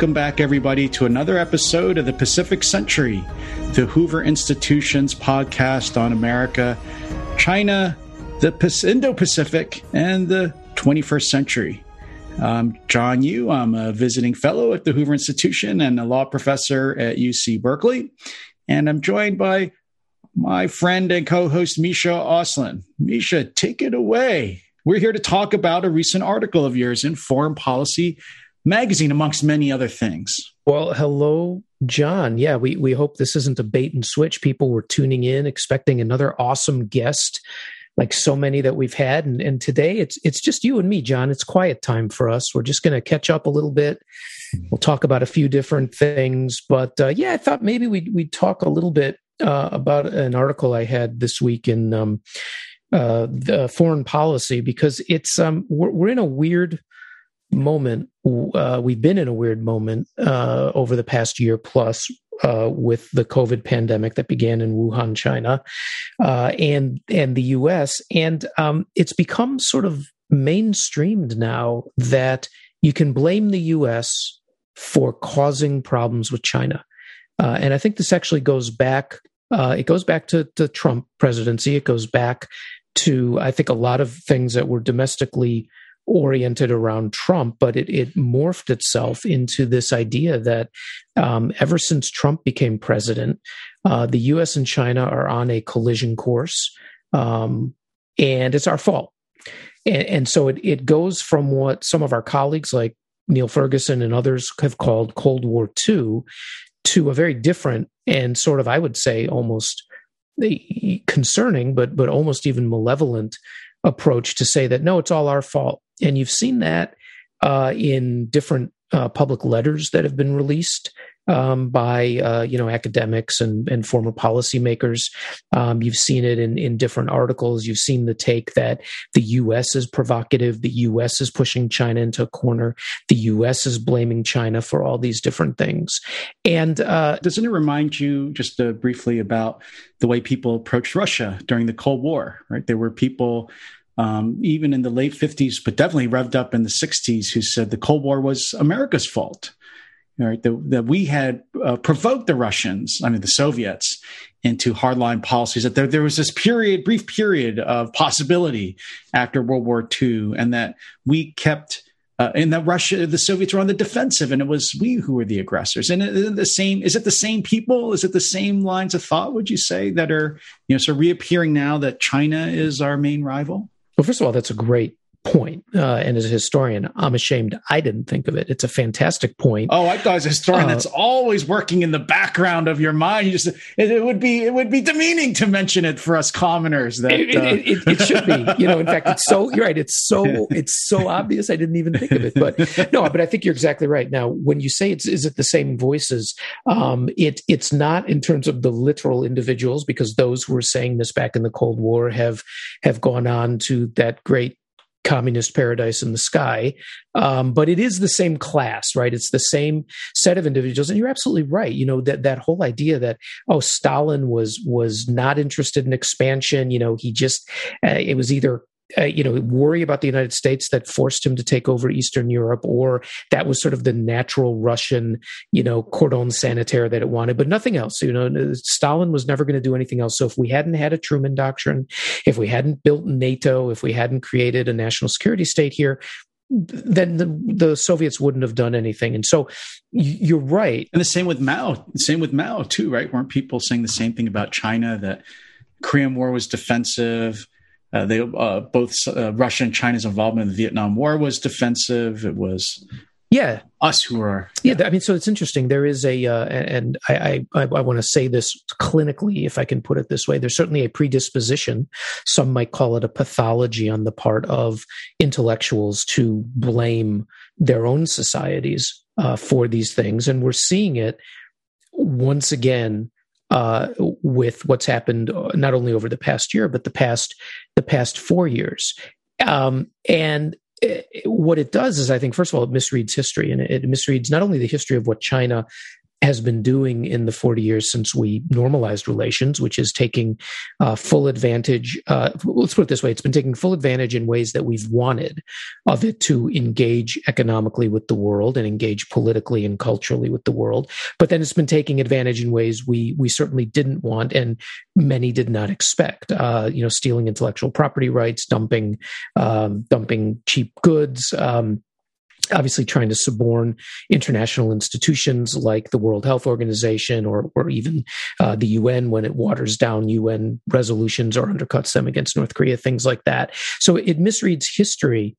Welcome back, everybody, to another episode of the Pacific Century, the Hoover Institution's podcast on America, China, the Indo Pacific, and the 21st century. I'm John Yoo. I'm a visiting fellow at the Hoover Institution and a law professor at UC Berkeley. And I'm joined by my friend and co host, Misha Auslin. Misha, take it away. We're here to talk about a recent article of yours in Foreign Policy magazine, amongst many other things. Well, hello, John. Yeah, we, we hope this isn't a bait and switch. People were tuning in, expecting another awesome guest, like so many that we've had. And, and today it's it's just you and me, John. It's quiet time for us. We're just going to catch up a little bit. We'll talk about a few different things. But uh, yeah, I thought maybe we'd, we'd talk a little bit uh, about an article I had this week in um, uh, the foreign policy because it's um, we're, we're in a weird moment. Uh, we've been in a weird moment uh, over the past year plus uh, with the COVID pandemic that began in Wuhan, China, uh, and and the U.S. And um, it's become sort of mainstreamed now that you can blame the U.S. for causing problems with China. Uh, and I think this actually goes back. Uh, it goes back to the Trump presidency. It goes back to I think a lot of things that were domestically oriented around Trump, but it, it morphed itself into this idea that um, ever since Trump became president, uh, the U.S. and China are on a collision course, um, and it's our fault. And, and so it, it goes from what some of our colleagues like Niall Ferguson and others have called Cold War II to a very different and sort of, I would say, almost concerning, but but almost even malevolent approach to say that no, it's all our fault. And you've seen that uh, in different uh, public letters that have been released um, by uh, you know academics and, and former policymakers. Um, you've seen it in, in different articles. You've seen the take that the U.S. is provocative. The U.S. is pushing China into a corner. The U.S. is blaming China for all these different things. And uh, doesn't it remind you just uh, briefly about the way people approached Russia during the Cold War? Right, there were people um, even in the late 50s, but definitely revved up in the 60s, who said the Cold War was America's fault. Right, that, that we had uh, provoked the Russians, I mean the Soviets, into hardline policies. That there, there was this period, brief period of possibility after World War II, and that we kept uh, and that Russia, the Soviets were on the defensive, and it was we who were the aggressors. And it, the same is it the same people? Is it the same lines of thought? Would you say that are you know so reappearing now that China is our main rival? Well, first of all, that's a great point. Uh, and as a historian, I'm ashamed I didn't think of it. It's a fantastic point. Oh, I thought as a historian, uh, that's always working in the background of your mind. You just it, it, would be it would be demeaning to mention it for us commoners. That it, uh... it, it, should be. You know, in fact, it's so you're right. It's so it's so obvious. I didn't even think of it. But no, but I think you're exactly right. Now, when you say it's is it the same voices? Um, it it's not in terms of the literal individuals because those who were saying this back in the Cold War have have gone on to that great communist paradise in the sky. Um, but it is the same class, right? It's the same set of individuals. And you're absolutely right. You know, that, that whole idea that, oh, Stalin was, was not interested in expansion. You know, he just, uh, it was either uh, you know worry about the United States that forced him to take over Eastern Europe, or that was sort of the natural Russian you know cordon sanitaire that it wanted, but nothing else. You know, Stalin was never going to do anything else. So if we hadn't had a Truman Doctrine, if we hadn't built NATO, if we hadn't created a national security state here, then the, the, Soviets wouldn't have done anything. And so you're right. And the same with Mao. Same with Mao too, right? Weren't people saying the same thing about China that Korean War was defensive? Uh, they uh, both uh, Russia and China's involvement in the Vietnam War was defensive. It was yeah us who are yeah. yeah I mean, so it's interesting. There is a uh, and I I, I want to say this clinically, if I can put it this way. There's certainly a predisposition. Some might call it a pathology on the part of intellectuals to blame their own societies uh, for these things, and we're seeing it once again uh, with what's happened uh, not only over the past year but the past the past four years. Um, and it, what it does is, I think, first of all, it misreads history, and it, it misreads not only the history of what China has been doing in the 40 years since we normalized relations, which is taking uh, full advantage. Uh, let's put it this way it's been taking full advantage in ways that we've wanted of it to engage economically with the world and engage politically and culturally with the world. But then it's been taking advantage in ways we, we certainly didn't want and many did not expect. Uh, you know, stealing intellectual property rights, dumping, um, dumping cheap goods. Um, obviously trying to suborn international institutions like the World Health Organization or, or even uh, the UN when it waters down UN resolutions or undercuts them against North Korea, things like that. So it misreads history,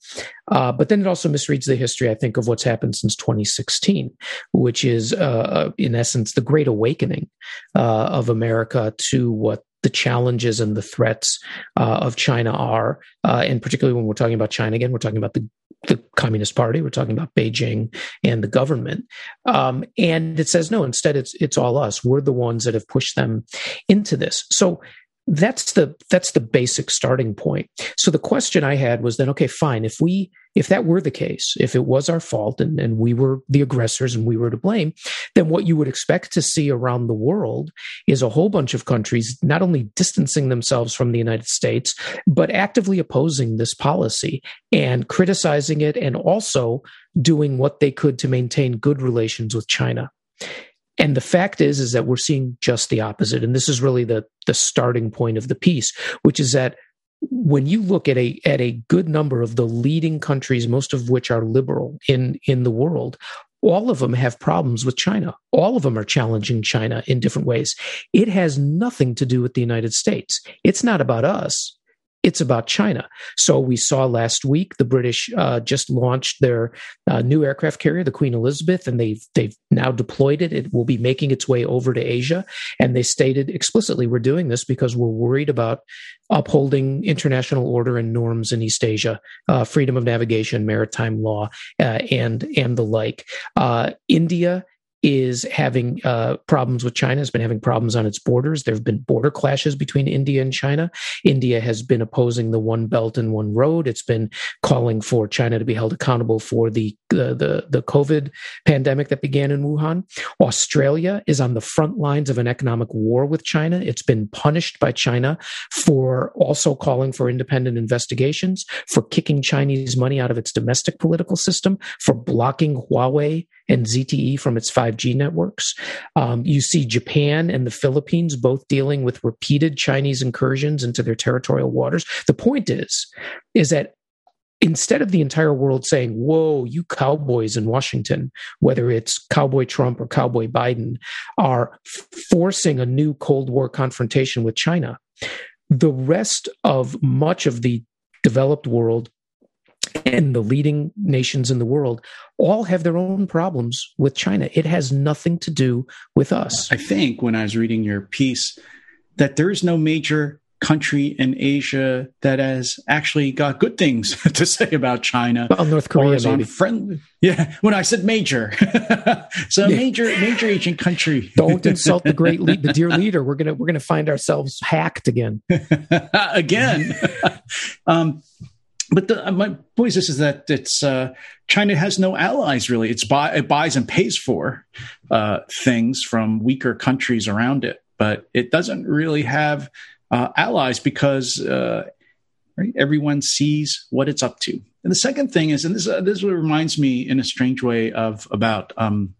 uh, but then it also misreads the history, I think, of what's happened since 2016, which is, uh, uh, in essence, the great awakening uh, of America to what the challenges and the threats uh, of China are, uh, and particularly when we're talking about China again, we're talking about the the Communist Party. We're talking about Beijing and the government. Um, and it says no. Instead, it's it's all us. We're the ones that have pushed them into this. So that's the that's the basic starting point. So the question i had was then okay fine. If we if that were the case if it was our fault and, and we were the aggressors and we were to blame then what you would expect to see around the world is a whole bunch of countries not only distancing themselves from the united states but actively opposing this policy and criticizing it and also doing what they could to maintain good relations with china and the fact is, is that we're seeing just the opposite. And this is really the, the starting point of the piece, which is that when you look at a at a good number of the leading countries, most of which are liberal in in the world, all of them have problems with China. All of them are challenging China in different ways. It has nothing to do with the United States. It's not about us it's about China. So we saw last week the British uh, just launched their uh, new aircraft carrier, the Queen Elizabeth, and they've they've now deployed it. It will be making its way over to Asia, and they stated explicitly, "We're doing this because we're worried about upholding international order and norms in East Asia, uh, freedom of navigation, maritime law, uh, and and the like." Uh, India is having uh, problems with China, has been having problems on its borders. There have been border clashes between India and China. India has been opposing the One Belt and One Road. It's been calling for China to be held accountable for the the the, the COVID pandemic that began in Wuhan. Australia is on the front lines of an economic war with China. It's been punished by China for also calling for independent investigations, for kicking Chinese money out of its domestic political system, for blocking Huawei and ZTE from its 5G networks. Um, you see Japan and the Philippines both dealing with repeated Chinese incursions into their territorial waters. The point is, is that instead of the entire world saying, whoa, you cowboys in Washington, whether it's Cowboy Trump or Cowboy Biden, are forcing a new Cold War confrontation with China, the rest of much of the developed world and the leading nations in the world all have their own problems with China. It has nothing to do with us. I think when I was reading your piece that there is no major country in Asia that has actually got good things to say about China. Well, North Korea, maybe. Friendly. Yeah, when I said major, so yeah. major, major Asian country. Don't insult the great, lead, the dear leader. We're gonna, we're gonna find ourselves hacked again. again. um, but the, uh, my point is this is that it's uh, China has no allies really. It's buy, it buys and pays for uh, things from weaker countries around it, but it doesn't really have uh, allies because uh, right, everyone sees what it's up to. And the second thing is, and this uh, this reminds me in a strange way of about um,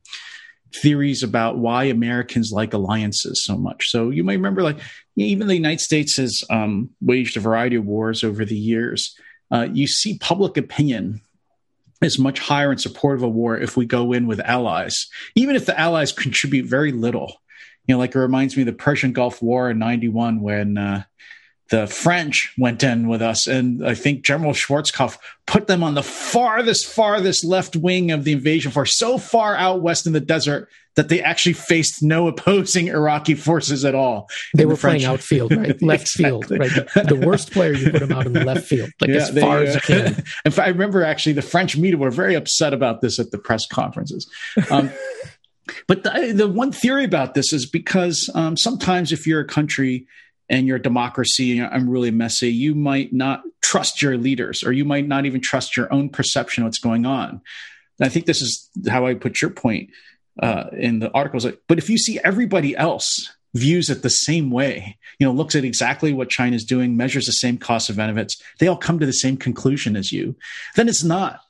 theories about why Americans like alliances so much. So you may remember, like even the United States has um, waged a variety of wars over the years uh, you see public opinion is much higher in support of a war if we go in with allies, even if the allies contribute very little. You know, like it reminds me of the Persian Gulf War in '91 when uh, the French went in with us, and I think General Schwarzkopf put them on the farthest, farthest left wing of the invasion force, so far out west in the desert that they actually faced no opposing Iraqi forces at all. They were the playing outfield, right? Left exactly. field, right? The, the, worst player, you put them out in the left field, like yeah, as far uh, as you can. In fact, I remember actually the French media were very upset about this at the press conferences. Um, but the, the, one theory about this is because um, sometimes if you're a country and you're democracy I'm really messy, you might not trust your leaders or you might not even trust your own perception of what's going on. And I think this is how I put your point. uh, in the articles. But if you see everybody else views it the same way, you know, looks at exactly what China's doing, measures the same cost of benefits, they all come to the same conclusion as you, then it's not,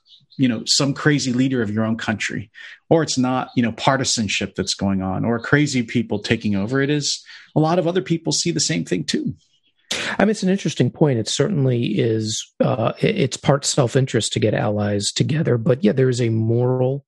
you know, some crazy leader of your own country, or it's not, you know, partisanship that's going on, or crazy people taking over. It is a lot of other people see the same thing too. I mean, it's an interesting point. It certainly is. Uh, it's part self interest to get allies together, but yeah, there is a moral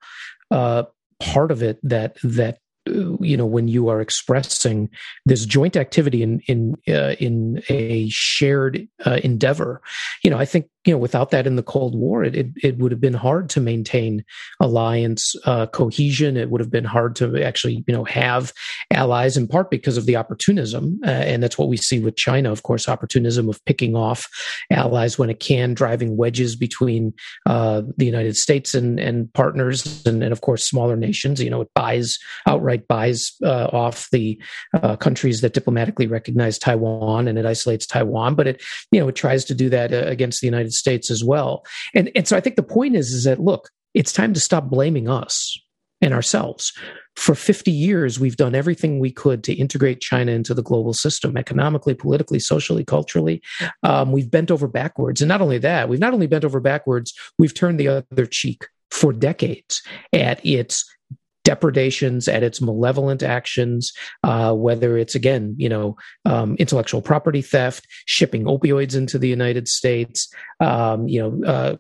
uh, part of it that that you know when you are expressing this joint activity in in uh, in a shared uh, endeavor you know i think you know, without that in the Cold War, it it, it would have been hard to maintain alliance uh, cohesion. It would have been hard to actually, you know, have allies in part because of the opportunism, uh, and that's what we see with China, of course, opportunism of picking off allies when it can, driving wedges between uh, the United States and and partners, and, and, of course smaller nations. You know, it buys outright buys uh, off the uh, countries that diplomatically recognize Taiwan, and it isolates Taiwan, but it you know it tries to do that uh, against the United States as well. And and so I think the point is is that look, it's time to stop blaming us and ourselves. For 50 years, we've done everything we could to integrate China into the global system, economically, politically, socially, culturally. Um, we've bent over backwards. And not only that, we've not only bent over backwards, we've turned the other cheek for decades at its depredations, at its malevolent actions, uh, whether it's again, you know, um, intellectual property theft, shipping opioids into the United States, um, you know, uh,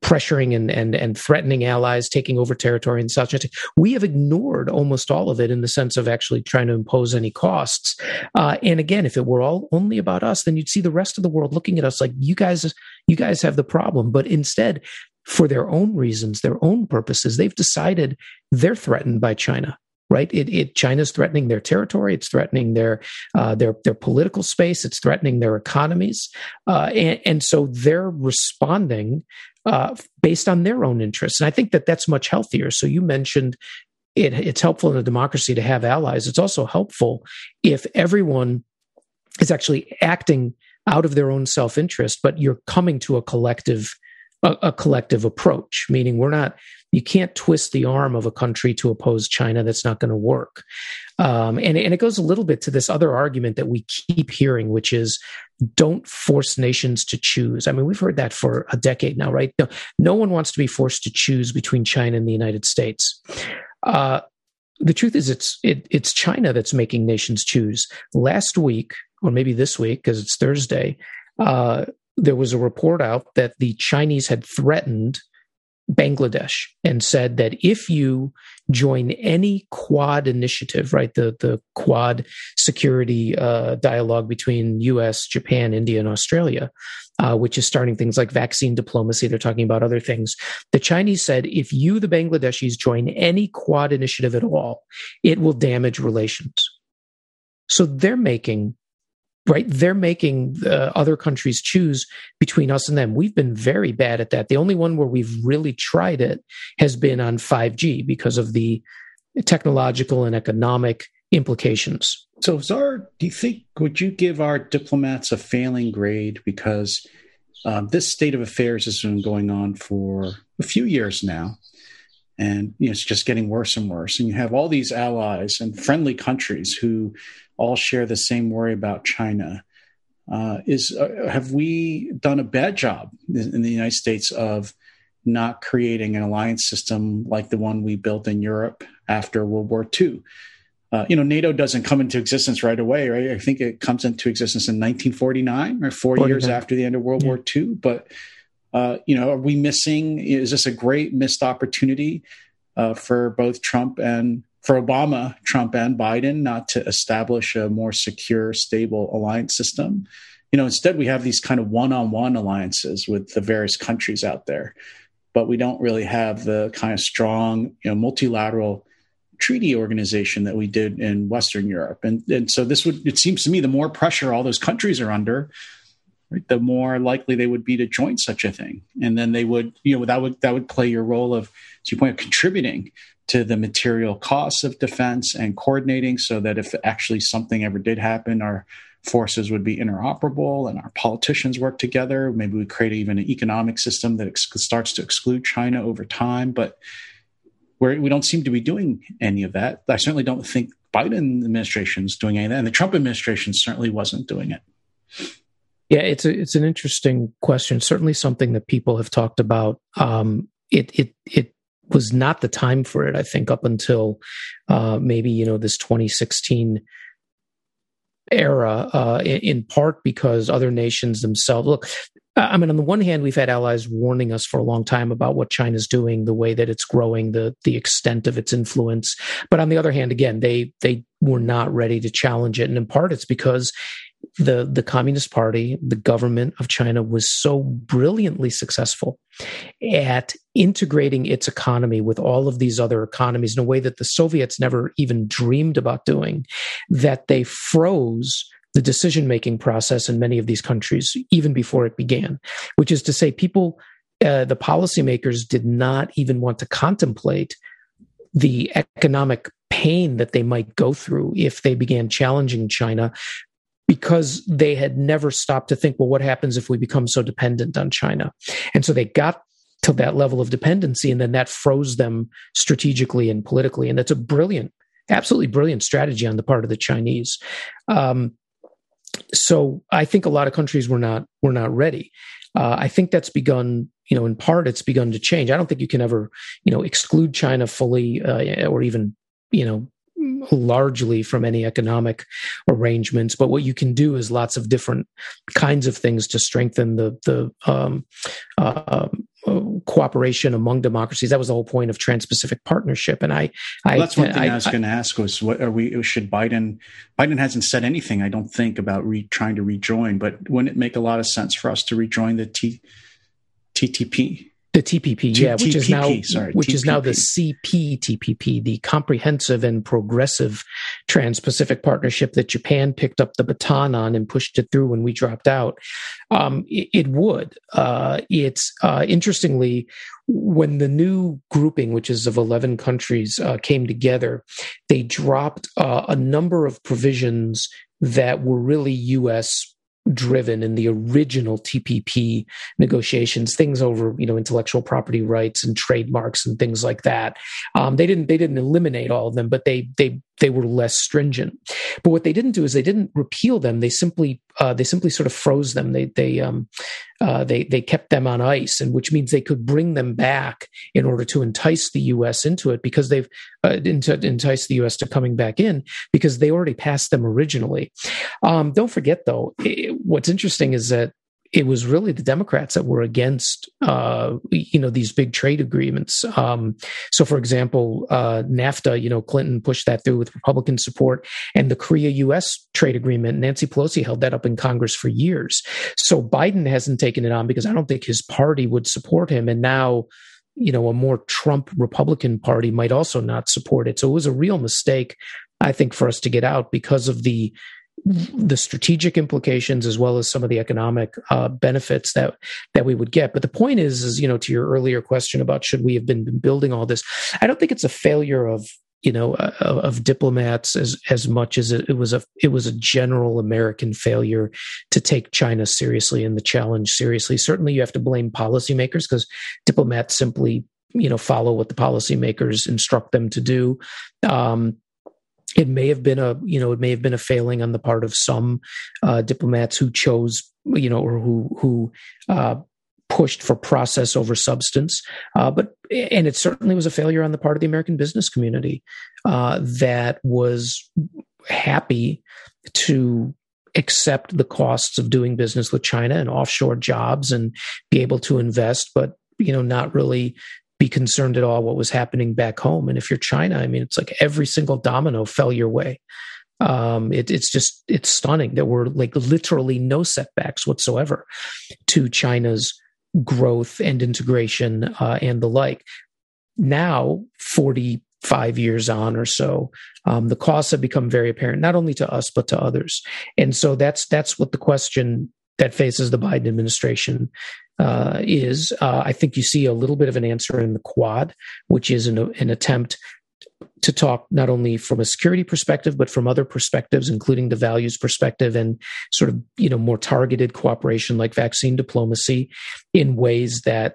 pressuring and, and and threatening allies, taking over territory and such. We have ignored almost all of it in the sense of actually trying to impose any costs. Uh, and again, if it were all only about us, then you'd see the rest of the world looking at us like you guys, you guys have the problem. But instead, for their own reasons, their own purposes, they've decided they're threatened by China. Right? It, it China's threatening their territory. It's threatening their uh, their their political space. It's threatening their economies, uh, and, and so they're responding uh, based on their own interests. And I think that that's much healthier. So you mentioned it, it's helpful in a democracy to have allies. It's also helpful if everyone is actually acting out of their own self interest, but you're coming to a collective a, a, collective approach, meaning we're not, you can't twist the arm of a country to oppose China. That's not going to work. Um, and, and it goes a little bit to this other argument that we keep hearing, which is don't force nations to choose. I mean, we've heard that for a decade now, right? No, no one wants to be forced to choose between China and the United States. Uh, the truth is, it's it, it's China that's making nations choose. Last week, or maybe this week, because it's Thursday, uh, there was a report out that the Chinese had threatened Bangladesh and said that if you join any Quad initiative, right, the the Quad security uh, dialogue between U.S., Japan, India, and Australia, uh, which is starting things like vaccine diplomacy. They're talking about other things. The Chinese said if you, the Bangladeshis, join any Quad initiative at all, it will damage relations. So they're making right? They're making uh, other countries choose between us and them. We've been very bad at that. The only one where we've really tried it has been on 5G because of the technological and economic implications. So, Czar, do you think, would you give our diplomats a failing grade? Because um, this state of affairs has been going on for a few years now. And you know, it's just getting worse and worse. And you have all these allies and friendly countries who all share the same worry about China. Uh, is uh, have we done a bad job in the United States of not creating an alliance system like the one we built in Europe after World War II? Uh, you know, NATO doesn't come into existence right away, right? I think it comes into existence in 1949 or four 49. years after the end of World yeah. War II. But uh, you know, are we missing? Is this a great missed opportunity uh, for both Trump and for Obama, Trump, and Biden not to establish a more secure, stable alliance system. You know, instead we have these kind of one-on-one alliances with the various countries out there, but we don't really have the kind of strong, you know, multilateral treaty organization that we did in Western Europe. And and so this would it seems to me the more pressure all those countries are under, right, the more likely they would be to join such a thing. And then they would, you know, that would that would play your role of, as you point out, contributing to the material costs of defense and coordinating so that if actually something ever did happen, our forces would be interoperable and our politicians work together. Maybe we create even an economic system that ex- starts to exclude China over time. But where we don't seem to be doing any of that. I certainly don't think Biden administration is doing any of that, and the Trump administration certainly wasn't doing it. Yeah, it's a it's an interesting question. Certainly something that people have talked about. Um, it it it was not the time for it. I think up until uh, maybe you know this 2016 era, uh, in, in part because other nations themselves look. I mean, on the one hand, we've had allies warning us for a long time about what China's doing, the way that it's growing, the the extent of its influence. But on the other hand, again, they they were not ready to challenge it, and in part, it's because the the Communist Party, the government of China, was so brilliantly successful at integrating its economy with all of these other economies in a way that the Soviets never even dreamed about doing, that they froze the decision making process in many of these countries even before it began. Which is to say, people, uh, the policymakers, did not even want to contemplate the economic pain that they might go through if they began challenging China because they had never stopped to think, well, what happens if we become so dependent on China? And so they got to that level of dependency, and then that froze them strategically and politically. And that's a brilliant, absolutely brilliant strategy on the part of the Chinese. Um, so I think a lot of countries were not were not ready. Uh, I think that's begun, you know, in part it's begun to change. I don't think you can ever, you know, exclude China fully uh, or even, you know, largely from any economic arrangements. But what you can do is lots of different kinds of things to strengthen the the um, uh, Uh, cooperation among democracies. That was the whole point of Trans-Pacific Partnership. And I, well, that's one thing I, I was going to ask was, what are we? Should Biden? Biden hasn't said anything, I don't think, about re, trying to rejoin. But wouldn't it make a lot of sense for us to rejoin the T, TTP? The TPP, yeah, which is now sorry, which TPP. is now the CPTPP, the Comprehensive and Progressive Trans-Pacific Partnership that Japan picked up the baton on and pushed it through when we dropped out. Um, it, it, would. Uh, it's uh, interestingly when the new grouping, which is of eleven countries, uh, came together, they dropped uh, a number of provisions that were really U.S driven in the original TPP negotiations, things over you know intellectual property rights and trademarks and things like that. Um, they didn't they didn't eliminate all of them, but they they they were less stringent. But what they didn't do is they didn't repeal them. They simply uh, they simply sort of froze them. They they um, uh, they they kept them on ice, and which means they could bring them back in order to entice the U.S. into it because they've uh, into, entice the U.S. to coming back in because they already passed them originally. Um, don't forget though, it, what's interesting is that it was really the Democrats that were against, uh, you know, these big trade agreements. Um, so, for example, uh, NAFTA, you know, Clinton pushed that through with Republican support, and the Korea-U.S. trade agreement, Nancy Pelosi held that up in Congress for years. So Biden hasn't taken it on because I don't think his party would support him, and now. You know, a more Trump Republican party might also not support it. So it was a real mistake, I think, for us to get out because of the the strategic implications as well as some of the economic uh, benefits that that we would get. But the point is, is you know, to your earlier question about should we have been building all this, I don't think it's a failure of you know uh, of diplomats as as much as it, it, was a it was a general American failure to take China seriously and the challenge seriously. Certainly, you have to blame policymakers because diplomats simply you know follow what the policymakers instruct them to do. Um, it may have been a you know it may have been a failing on the part of some uh, diplomats who chose you know or who who uh, pushed for process over substance. Uh, but and it certainly was a failure on the part of the american business community uh, that was happy to accept the costs of doing business with china and offshore jobs and be able to invest but you know not really be concerned at all what was happening back home. And if you're China, I mean, it's like every single domino fell your way. Um, it, it's just it's stunning. There were like literally no setbacks whatsoever to China's growth and integration uh, and the like. Now, 45 years on or so, um, the costs have become very apparent, not only to us but to others. And so that's that's what the question that faces the Biden administration uh, is uh, I think you see a little bit of an answer in the Quad, which is an, an attempt to talk not only from a security perspective but from other perspectives including the values perspective and sort of you know more targeted cooperation like vaccine diplomacy in ways that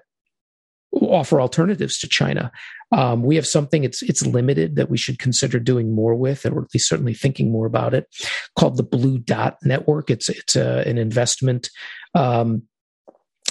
offer alternatives to China. Um, we have something it's it's limited that we should consider doing more with, or at least certainly thinking more about it, called the Blue Dot Network. It's it's a, uh, an investment um,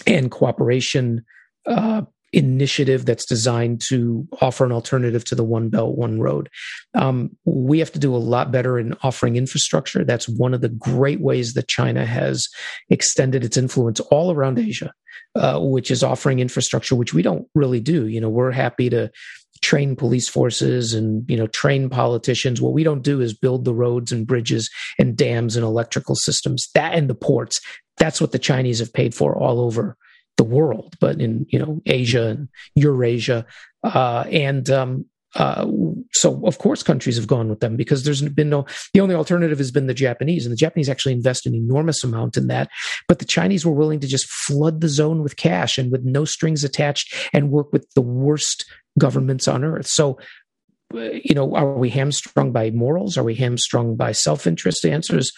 and cooperation uh, initiative that's designed to offer an alternative to the one belt one road. Um, we have to do a lot better in offering infrastructure. That's one of the great ways that china has extended its influence all around asia uh, which is offering infrastructure which we don't really do. You know we're happy to train police forces and you know train politicians. What we don't do is build the roads and bridges and dams and electrical systems that and the ports. That's what the chinese have paid for all over the world, but in you know Asia and Eurasia, uh, and um, uh, so of course countries have gone with them because there's been no the only alternative has been the japanese and the japanese actually invest an enormous amount in that. But the chinese were willing to just flood the zone with cash and with no strings attached and work with the worst governments on earth. So uh, you know are we hamstrung by morals? Are we hamstrung by self-interest? The answer is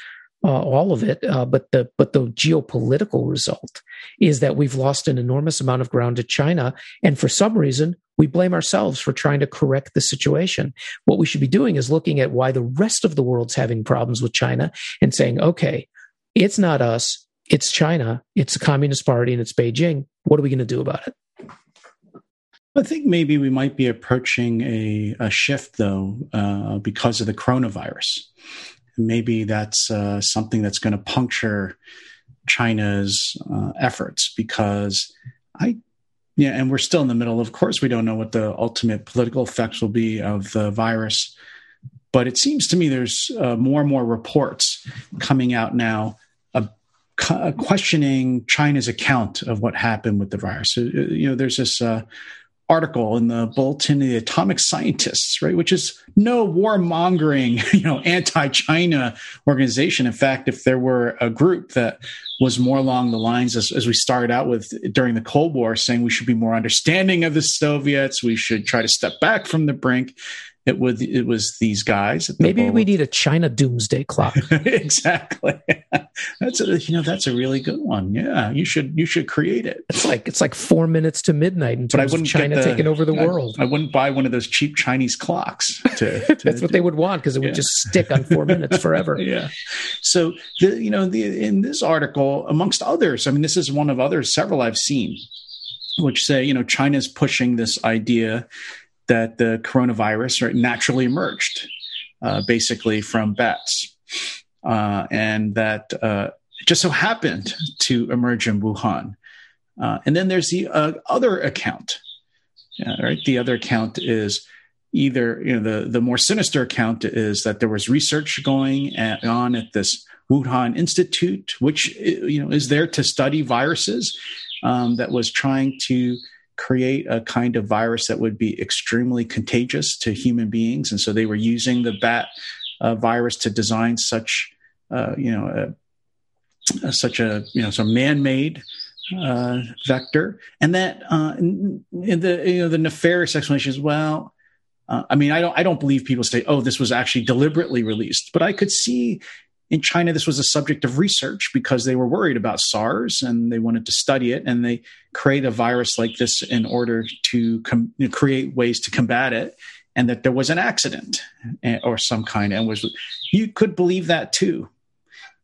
uh, all of it. Uh, but the but the geopolitical result is that we've lost an enormous amount of ground to China, and for some reason we blame ourselves for trying to correct the situation. What we should be doing is looking at why the rest of the world's having problems with China and saying, okay, it's not us, it's China, it's the Communist Party, and it's Beijing. What are we going to do about it? I think maybe we might be approaching a, a shift, though, uh, because of the coronavirus maybe that's uh, something that's going to puncture China's uh, efforts because I, yeah, and we're still in the middle. Of course, we don't know what the ultimate political effects will be of the virus, but it seems to me there's uh, more and more reports coming out now questioning China's account of what happened with the virus. you know, there's this uh, article in the Bulletin of the Atomic Scientists, right, which is no warmongering, you know, anti-China organization. In fact, if there were a group that was more along the lines as, as we started out with during the Cold War, saying we should be more understanding of the Soviets, we should try to step back from the brink, it was it was these guys. Maybe we need a China doomsday clock. exactly. that's a, you know that's a really good one. Yeah, you should you should create it. It's like it's like four minutes to midnight in terms of China the, taking over the I, world. I wouldn't buy one of those cheap Chinese clocks. To, to that's what they would want because it would yeah. just stick on four minutes forever. yeah. So the you know the in this article, amongst others, I mean, this is one of others several I've seen, which say you know China's pushing this idea that the coronavirus naturally emerged, uh, basically from bats, uh, and that uh, just so happened to emerge in Wuhan. Uh, and then there's the uh, other account, right? The other account is either you know the the more sinister account is that there was research going at, on at this Wuhan Institute, which you know is there to study viruses, um, that was trying to create a kind of virus that would be extremely contagious to human beings. And so they were using the bat uh, virus to design such, uh, you know, a, such a, you know, some man-made uh, vector. And that uh, in, in the, you know, the nefarious explanation is, well, uh, I mean, I don't, I don't believe people say, oh, this was actually deliberately released, but I could see in China, this was a subject of research because they were worried about SARS and they wanted to study it. And they create a virus like this in order to com- create ways to combat it. And that there was an accident eh, or some kind. And was you could believe that too.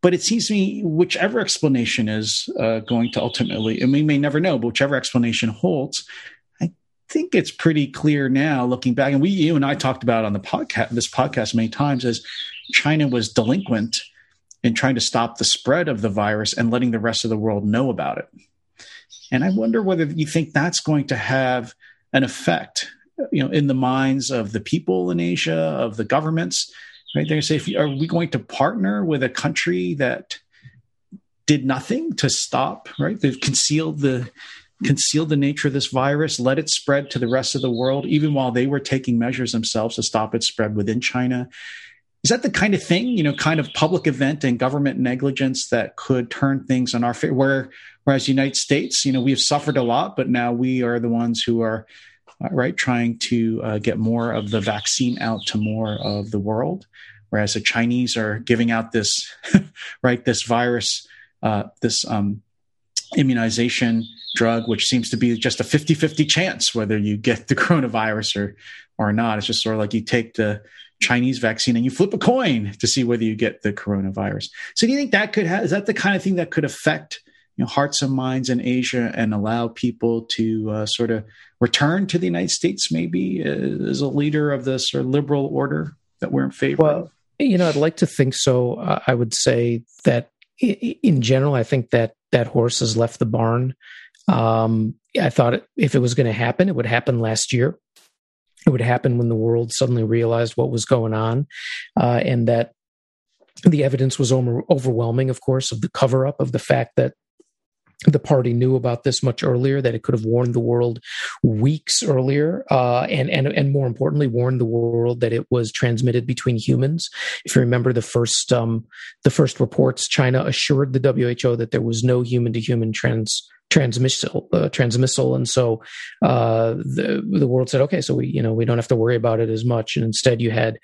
But it seems to me, whichever explanation is uh, going to ultimately, and we may never know, but whichever explanation holds, I think it's pretty clear now, looking back. And we, you and I talked about on the podcast, this podcast many times, as China was delinquent in trying to stop the spread of the virus and letting the rest of the world know about it. And I wonder whether you think that's going to have an effect, you know, in the minds of the people in Asia, of the governments. Right? They're going to say, are we going to partner with a country that did nothing to stop? Right? They've concealed the concealed the nature of this virus, let it spread to the rest of the world, even while they were taking measures themselves to stop its spread within China is that the kind of thing you know kind of public event and government negligence that could turn things on our favor where whereas the united states you know we've suffered a lot but now we are the ones who are uh, right trying to uh, get more of the vaccine out to more of the world whereas the chinese are giving out this right this virus uh, this um, immunization drug, which seems to be just a 50 50 chance whether you get the coronavirus or, or not. It's just sort of like you take the Chinese vaccine and you flip a coin to see whether you get the coronavirus. So, do you think that could have, is that the kind of thing that could affect you know, hearts and minds in Asia and allow people to uh, sort of return to the United States, maybe uh, as a leader of the sort of liberal order that we're in favor well, of? You know, I'd like to think so. Uh, I would say that in general, I think that that horse has left the barn. Um, I thought if it was going to happen, it would happen last year. It would happen when the world suddenly realized what was going on, uh, and that the evidence was overwhelming, of course, of the cover up of the fact that the party knew about this much earlier that it could have warned the world weeks earlier uh, and, and and more importantly warned the world that it was transmitted between humans. If you remember the first um, the first reports china assured the who that there was no human to human trans transmissal uh, and so uh, the the world said okay so we you know we don't have to worry about it as much. And instead you had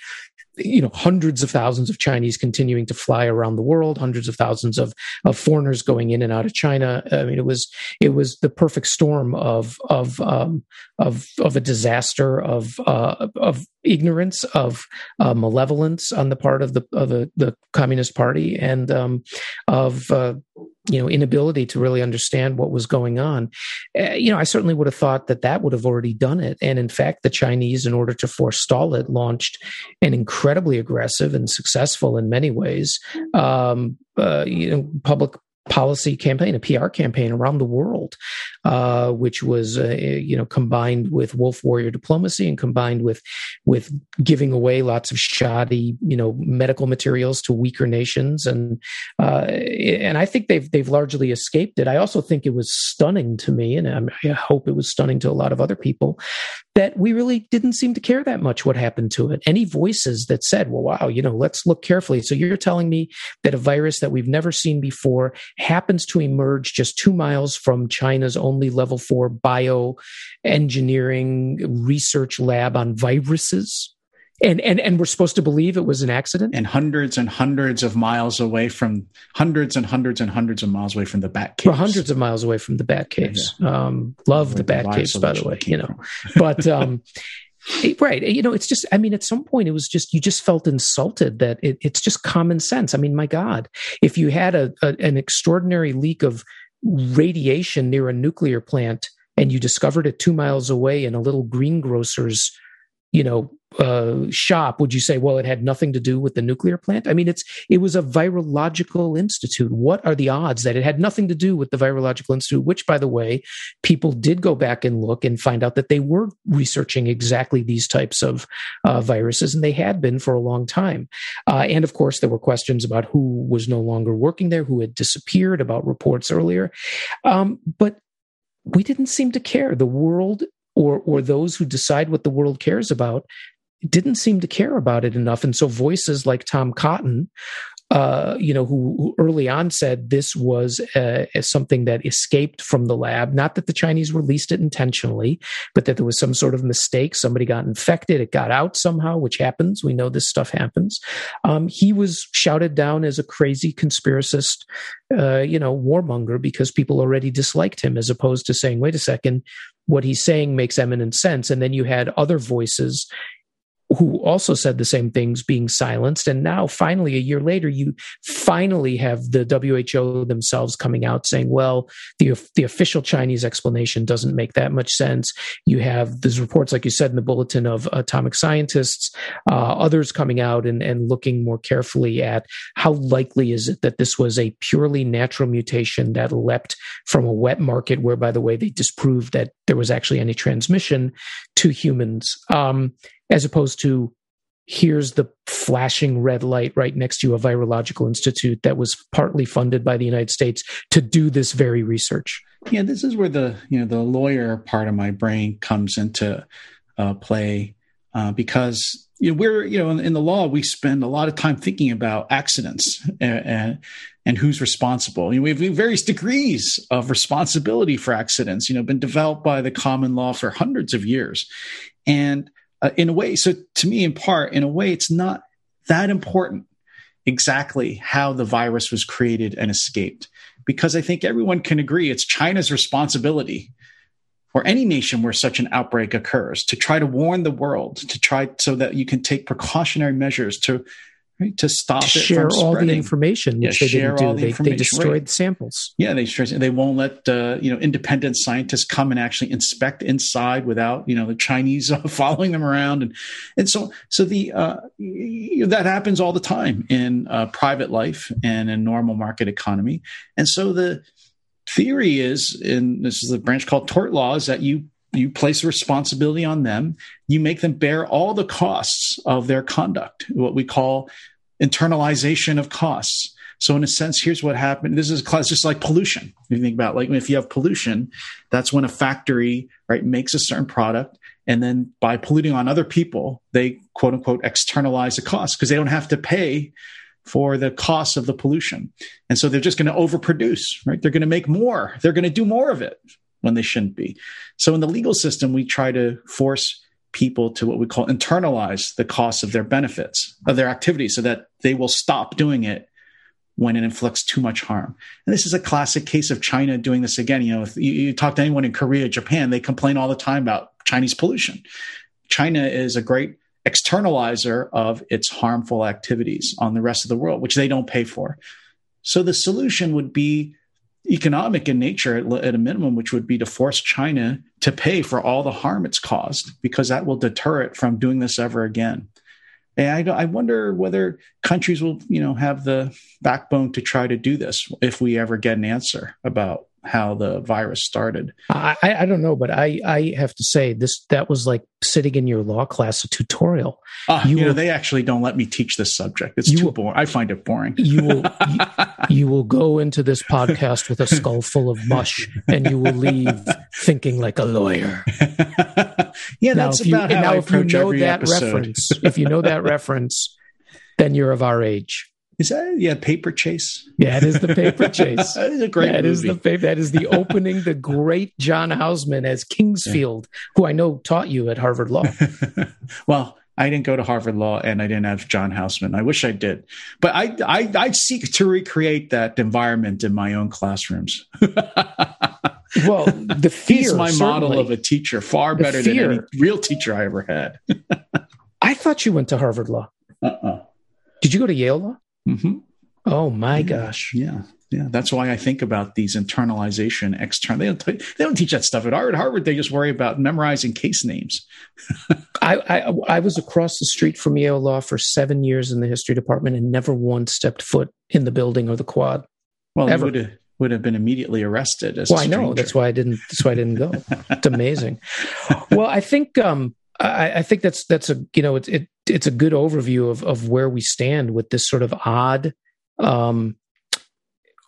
you know hundreds of thousands of chinese continuing to fly around the world hundreds of thousands of of foreigners going in and out of china. I mean it was it was the perfect storm of of um, of of a disaster of uh, of ignorance of uh, malevolence on the part of the of the, the communist party and um, of uh, you know inability to really understand what was going on. Uh, you know i certainly would have thought that that would have already done it. And in fact the chinese in order to forestall it launched an incredibly aggressive and successful in many ways um, uh, you know public policy campaign, a PR campaign around the world, uh, which was uh, you know combined with wolf warrior diplomacy and combined with with giving away lots of shoddy you know medical materials to weaker nations, and uh, and I think they've they've largely escaped it. I also think it was stunning to me, and I hope it was stunning to a lot of other people that we really didn't seem to care that much what happened to it. Any voices that said, well, wow, you know, let's look carefully. So you're telling me that a virus that we've never seen before happens to emerge just two miles from China's only level four bioengineering research lab on viruses? and and and we're supposed to believe it was an accident? And hundreds and hundreds of miles away from hundreds and hundreds and hundreds of miles away from the bat caves. Well, hundreds of miles away from the bat caves. Yeah. um, love Where the bat caves by the way you know. but um right. You know it's just i mean at some point it was just you just felt insulted that it, it's just common sense. I mean my god if you had a, a an extraordinary leak of radiation near a nuclear plant and you discovered it two miles away in a little greengrocer's you know uh, shop would you say well it had nothing to do with the nuclear plant? I mean it's it was a virological institute. What are the odds that it had nothing to do with the virological institute which by the way people did go back and look and find out that they were researching exactly these types of uh, viruses and they had been for a long time. Uh, and of course there were questions about who was no longer working there who had disappeared about reports earlier. Um, but we didn't seem to care. The world or or those who decide what the world cares about didn't seem to care about it enough and so voices like tom cotton uh, you know, who, who, early on said this was uh, something that escaped from the lab. Not that the Chinese released it intentionally, but that there was some sort of mistake. Somebody got infected, it got out somehow, which happens. We know this stuff happens. Um, he was shouted down as a crazy conspiracist, uh, you know, warmonger because people already disliked him, as opposed to saying, "Wait a second, what he's saying makes eminent sense." And then you had other voices who also said the same things being silenced. And now, finally, a year later, you finally have the WHO themselves coming out saying, well, the, the official Chinese explanation doesn't make that much sense. You have these reports, like you said in the bulletin, of atomic scientists, uh, others coming out and, and looking more carefully at how likely is it that this was a purely natural mutation that leapt from a wet market, where, by the way, they disproved that there was actually any transmission to humans. Um, as opposed to here's the flashing red light right next to a virological institute that was partly funded by the United States to do this very research. Yeah, this is where the you know the lawyer part of my brain comes into uh, play uh, because you know we're you know in, in, the law we spend a lot of time thinking about accidents and and, and who's responsible. You know, we have various degrees of responsibility for accidents. You know, been developed by the common law for hundreds of years, and uh, in a way. So to me, in part, in a way, it's not that important exactly how the virus was created and escaped because I think everyone can agree it's China's responsibility or any nation where such an outbreak occurs to try to warn the world, to try so that you can take precautionary measures to right, to stop to share all the information, which yeah, they didn't do. The they, they, destroyed right. the samples. Yeah, they they won't let uh, you know independent scientists come and actually inspect inside without you know the Chinese following them around, and and so so the uh, that happens all the time in uh, private life and in normal market economy, and so the theory is, and this is a branch called tort law, is that you you place a responsibility on them. You make them bear all the costs of their conduct, what we call internalization of costs. So in a sense, here's what happened. This is class, just like pollution. If you think about like if you have pollution, that's when a factory right makes a certain product, and then by polluting on other people, they quote unquote externalize the cost because they don't have to pay for the cost of the pollution. And so they're just going to overproduce, right? They're going to make more. They're going to do more of it when they shouldn't be. So in the legal system, we try to force people to what we call internalize the cost of their benefits of their activity so that they will stop doing it when it inflicts too much harm. And this is a classic case of China doing this again. You know, if you, you talk to anyone in Korea, Japan, they complain all the time about Chinese pollution. China is a great externalizer of its harmful activities on the rest of the world, which they don't pay for. So the solution would be economic in nature at, at, a minimum, which would be to force China to pay for all the harm it's caused, because that will deter it from doing this ever again. And I, I wonder whether countries will, you know, have the backbone to try to do this if we ever get an answer about how the virus started. I, I don't know, but I, I have to say this that was like sitting in your law class a tutorial. Uh, you, you will, know, they actually don't let me teach this subject. It's too boring. I find it boring. You will you, you, will go into this podcast with a skull full of mush, and you will leave thinking like a lawyer. yeah, now, that's about you, how now I if you know that episode. reference, if you know that reference, then you're of our age. Is that yeah, Paper Chase? Yeah, it is the Paper Chase. that is a great. That is the that is the opening. The great John Houseman as Kingsfield, yeah. who I know taught you at Harvard Law. well, I didn't go to Harvard Law, and I didn't have John Houseman. I wish I did, but I I, I seek to recreate that environment in my own classrooms. well, the fear. He's my model of a teacher, far better than any real teacher I ever had. I thought you went to Harvard Law. Uh-uh. Did you go to Yale Law? Mm-hmm. Oh my yeah, gosh! Yeah, yeah. That's why I think about these internalization, external. They don't, t- they don't teach that stuff at Harvard. Harvard, they just worry about memorizing case names. I, I, I was across the street from Yale Law for seven years in the history department and never once stepped foot in the building or the quad. Well, ever. would have would have been immediately arrested. well, I know that's why I didn't. That's why I didn't go. it's amazing. well, I think um, I, I, think that's that's a you know it's it, it's a good overview of of where we stand with this sort of odd um,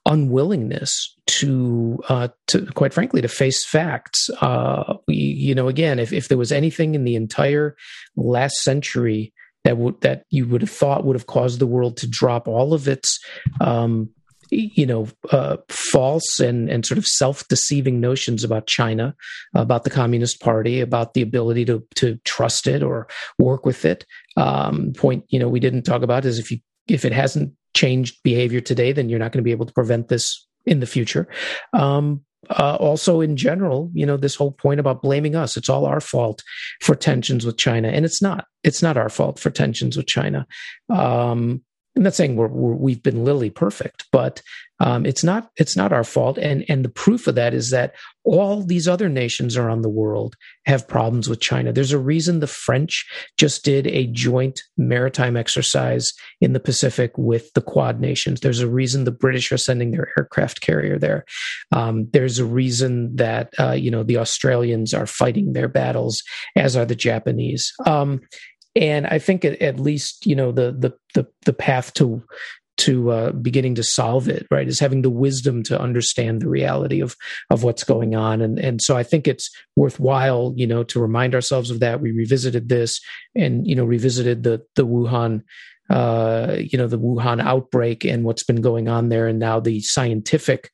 unwillingness to uh, to quite frankly to face facts. Uh, we, you know, again, if if there was anything in the entire last century that would that you would have thought would have caused the world to drop all of its um, you know uh, false and and sort of self-deceiving notions about China, about the Communist Party, about the ability to to trust it or work with it. Um, point you know we didn't talk about is if you if it hasn't changed behavior today, then you're not going to be able to prevent this in the future. Um, uh, also, in general, you know, this whole point about blaming us, it's all our fault for tensions with China. And it's not. It's not our fault for tensions with China. Um, I'm not saying we have been lily perfect, but um, it's not it's not our fault. And and the proof of that is that all these other nations around the world have problems with China. There's a reason the French just did a joint maritime exercise in the Pacific with the Quad nations. There's a reason the British are sending their aircraft carrier there. Um, there's a reason that uh, you know the Australians are fighting their battles, as are the Japanese. Um, and I think at, least you know the the the, the path to to uh, beginning to solve it right is having the wisdom to understand the reality of of what's going on. And and so i think it's worthwhile you know to remind ourselves of that. We revisited this and you know revisited the the wuhan uh you know the wuhan outbreak and what's been going on there. And now the scientific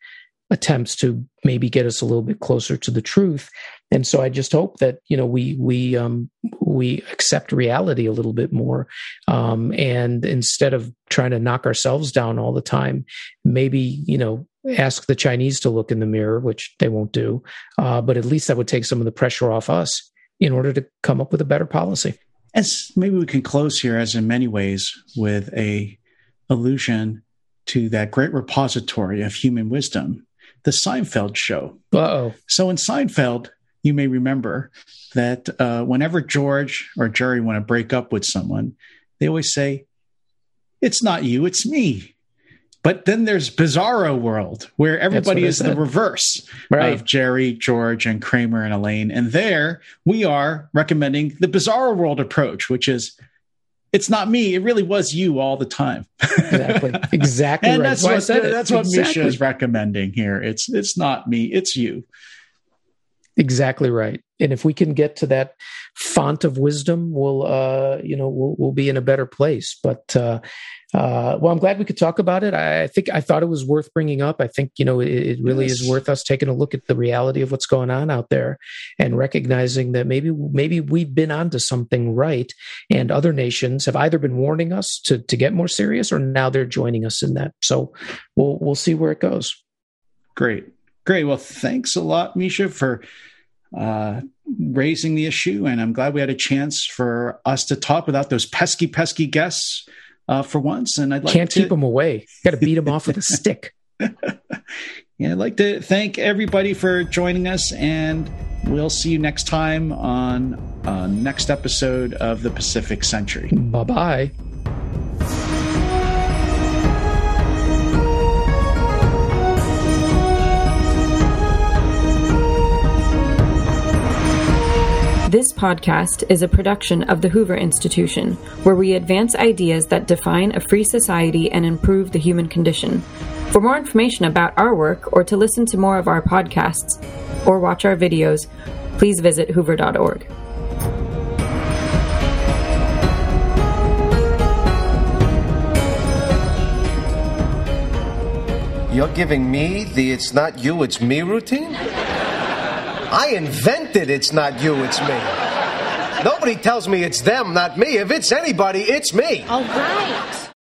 attempts to maybe get us a little bit closer to the truth and so i just hope that you know we we um we accept reality a little bit more um and instead of trying to knock ourselves down all the time maybe you know ask the Chinese to look in the mirror, which they won't do. Uh, but at least that would take some of the pressure off us in order to come up with a better policy. As maybe we can close here, as in many ways, with a allusion to that great repository of human wisdom, the Seinfeld show. oh. So in Seinfeld, you may remember that uh, whenever George or Jerry want to break up with someone, they always say, "It's not you, it's me." But then there's Bizarro World, where everybody is the reverse right. of Jerry, George, and Kramer and Elaine. And there we are recommending the Bizarro World approach, which is it's not me. It really was you all the time. exactly. Exactly. and right. that's what, that's what exactly. Misha is recommending here. It's it's not me. It's you. Exactly right. And if we can get to that font of wisdom, we'll uh, you know we'll, we'll be in a better place. But uh, uh, well, I'm glad we could talk about it. I, I, think I thought it was worth bringing up. I think you know it, it really yes. is worth us taking a look at the reality of what's going on out there and recognizing that maybe maybe we've been onto something right, and other nations have either been warning us to to get more serious, or now they're joining us in that. So we'll we'll see where it goes. Great, great. Well, thanks a lot, Misha, for uh, raising the issue, and I'm glad we had a chance for us to talk without those pesky, pesky guests uh, for once. And I'd like can't to... keep them away. Got to beat them off with a stick. yeah, I'd like to thank everybody for joining us, and we'll see you next time on uh, next episode of the Pacific Century. Bye bye. This podcast is a production of the Hoover Institution, where we advance ideas that define a free society and improve the human condition. For more information about our work or to listen to more of our podcasts or watch our videos, please visit hoover.org. You're giving me the it's not you, it's me routine? I invented it's not you, it's me. Nobody tells me it's them, not me. If it's anybody, it's me. All right.